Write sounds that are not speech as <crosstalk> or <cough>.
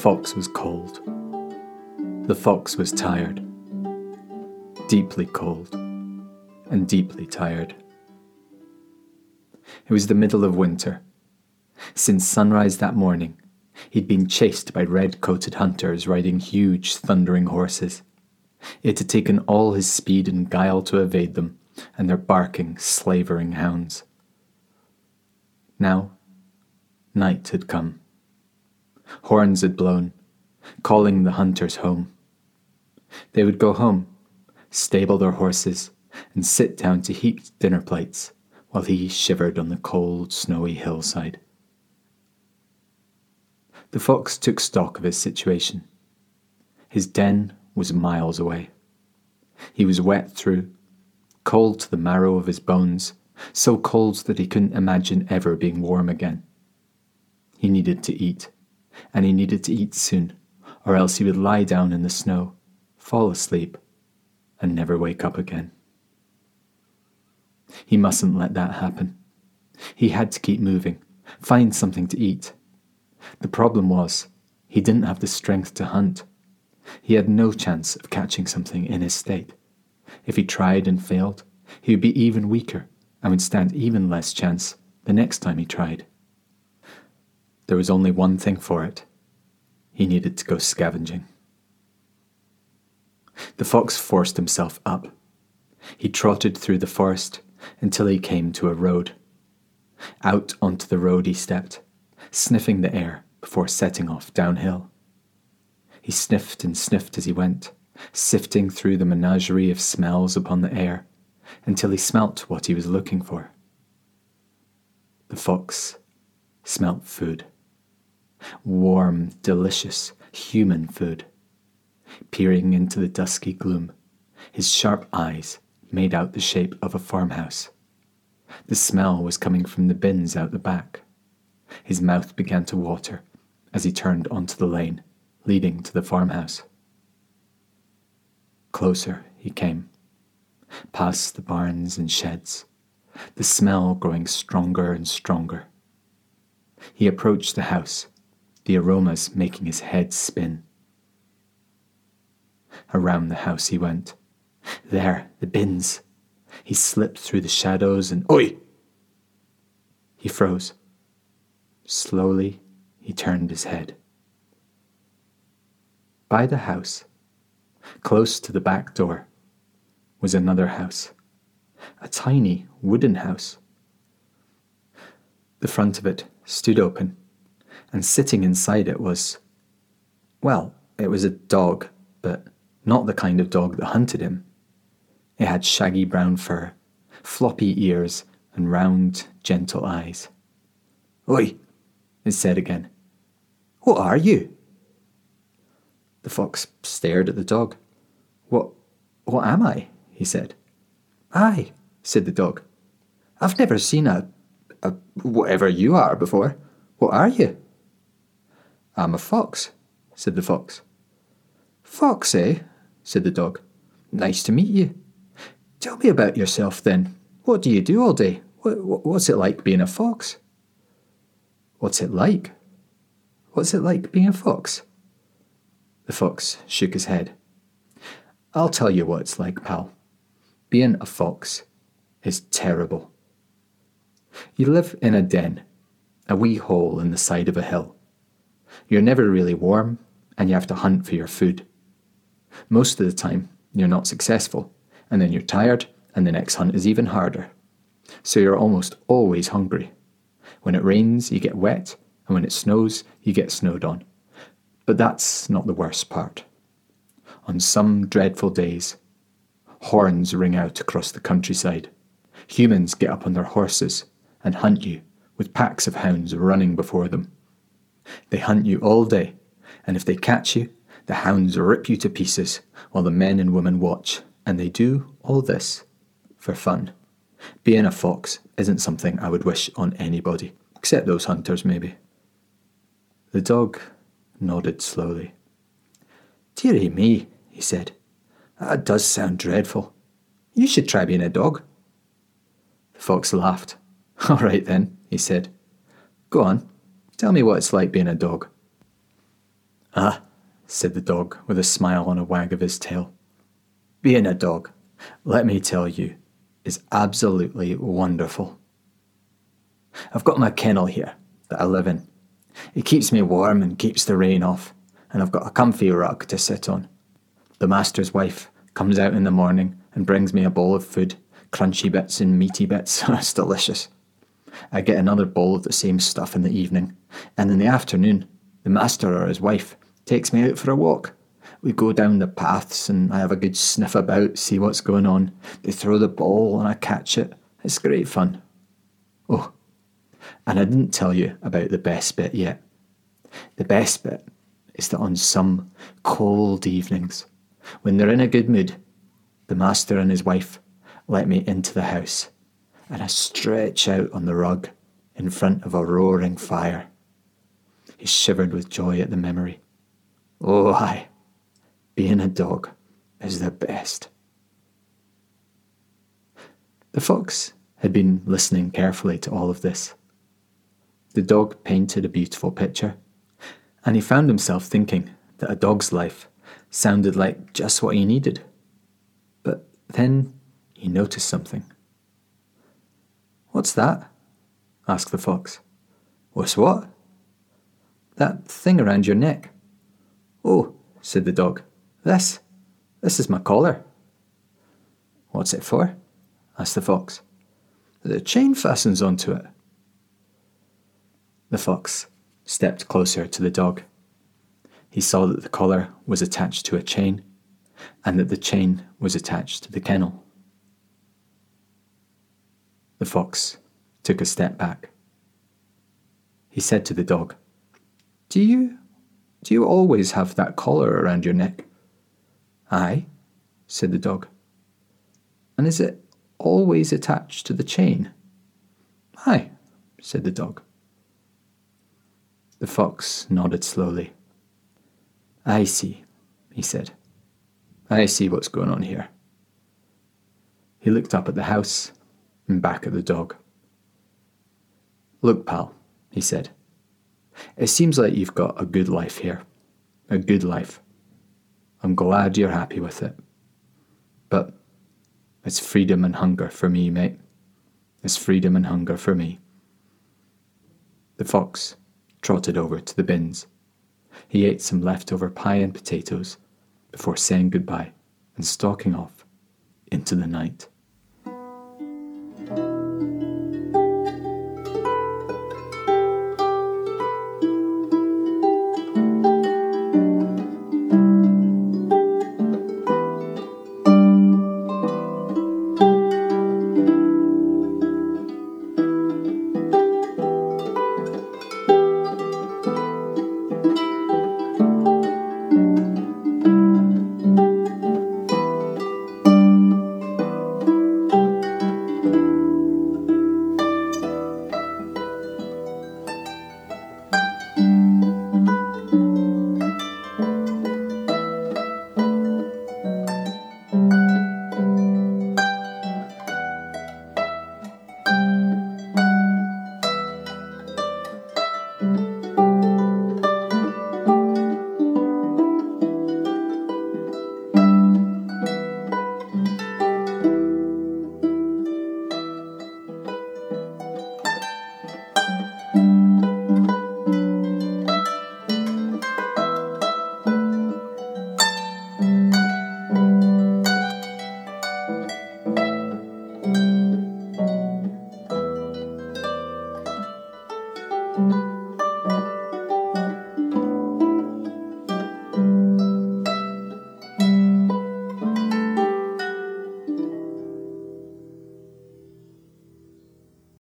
fox was cold. The fox was tired. Deeply cold and deeply tired. It was the middle of winter. Since sunrise that morning, he'd been chased by red coated hunters riding huge, thundering horses. It had taken all his speed and guile to evade them and their barking, slavering hounds. Now, night had come. Horns had blown, calling the hunters home. They would go home, stable their horses, and sit down to heaped dinner plates while he shivered on the cold, snowy hillside. The fox took stock of his situation. His den was miles away. He was wet through, cold to the marrow of his bones, so cold that he couldn't imagine ever being warm again. He needed to eat and he needed to eat soon, or else he would lie down in the snow, fall asleep, and never wake up again. He mustn't let that happen. He had to keep moving, find something to eat. The problem was, he didn't have the strength to hunt. He had no chance of catching something in his state. If he tried and failed, he would be even weaker and would stand even less chance the next time he tried. There was only one thing for it he needed to go scavenging. The fox forced himself up. He trotted through the forest until he came to a road. Out onto the road he stepped, sniffing the air before setting off downhill. He sniffed and sniffed as he went, sifting through the menagerie of smells upon the air until he smelt what he was looking for. The fox smelt food warm, delicious, human food. Peering into the dusky gloom, his sharp eyes made out the shape of a farmhouse. The smell was coming from the bins out the back. His mouth began to water as he turned onto the lane leading to the farmhouse. Closer he came, past the barns and sheds, the smell growing stronger and stronger. He approached the house the aromas making his head spin. Around the house he went. There, the bins. He slipped through the shadows and Oi! He froze. Slowly, he turned his head. By the house, close to the back door, was another house. A tiny wooden house. The front of it stood open and sitting inside it was, well, it was a dog, but not the kind of dog that hunted him. It had shaggy brown fur, floppy ears, and round, gentle eyes. Oi, it said again. What are you? The fox stared at the dog. What, what am I? he said. I, said the dog. I've never seen a, a whatever you are before. What are you? I'm a fox, said the fox. Fox, eh? said the dog. Nice to meet you. Tell me about yourself then. What do you do all day? what's it like being a fox? What's it like? What's it like being a fox? The fox shook his head. I'll tell you what it's like, pal. Being a fox is terrible. You live in a den, a wee hole in the side of a hill. You're never really warm, and you have to hunt for your food. Most of the time, you're not successful, and then you're tired, and the next hunt is even harder. So you're almost always hungry. When it rains, you get wet, and when it snows, you get snowed on. But that's not the worst part. On some dreadful days, horns ring out across the countryside. Humans get up on their horses and hunt you, with packs of hounds running before them. They hunt you all day, and if they catch you, the hounds rip you to pieces while the men and women watch, and they do all this for fun. Being a fox isn't something I would wish on anybody, except those hunters, maybe. The dog nodded slowly. Dearie me, he said. That does sound dreadful. You should try being a dog. The fox laughed. All right then, he said. Go on, Tell me what it's like being a dog. Ah, said the dog with a smile and a wag of his tail. Being a dog, let me tell you, is absolutely wonderful. I've got my kennel here that I live in. It keeps me warm and keeps the rain off, and I've got a comfy rug to sit on. The master's wife comes out in the morning and brings me a bowl of food, crunchy bits and meaty bits. <laughs> it's delicious. I get another bowl of the same stuff in the evening, and in the afternoon, the master or his wife takes me out for a walk. We go down the paths and I have a good sniff about, see what's going on. They throw the ball and I catch it. It's great fun. Oh, and I didn't tell you about the best bit yet. The best bit is that on some cold evenings, when they're in a good mood, the master and his wife let me into the house and I stretch out on the rug in front of a roaring fire. He shivered with joy at the memory. Oh, aye, being a dog is the best. The fox had been listening carefully to all of this. The dog painted a beautiful picture, and he found himself thinking that a dog's life sounded like just what he needed. But then he noticed something. What's that? asked the fox. What's what? That thing around your neck. Oh, said the dog. This. This is my collar. What's it for? asked the fox. The chain fastens onto it. The fox stepped closer to the dog. He saw that the collar was attached to a chain and that the chain was attached to the kennel. The fox took a step back. He said to the dog, Do you do you always have that collar around your neck? Aye, said the dog. And is it always attached to the chain? Aye, said the dog. The fox nodded slowly. I see, he said. I see what's going on here. He looked up at the house and back at the dog. Look, pal, he said. It seems like you've got a good life here. A good life. I'm glad you're happy with it. But it's freedom and hunger for me, mate. It's freedom and hunger for me. The fox trotted over to the bins. He ate some leftover pie and potatoes before saying goodbye and stalking off into the night.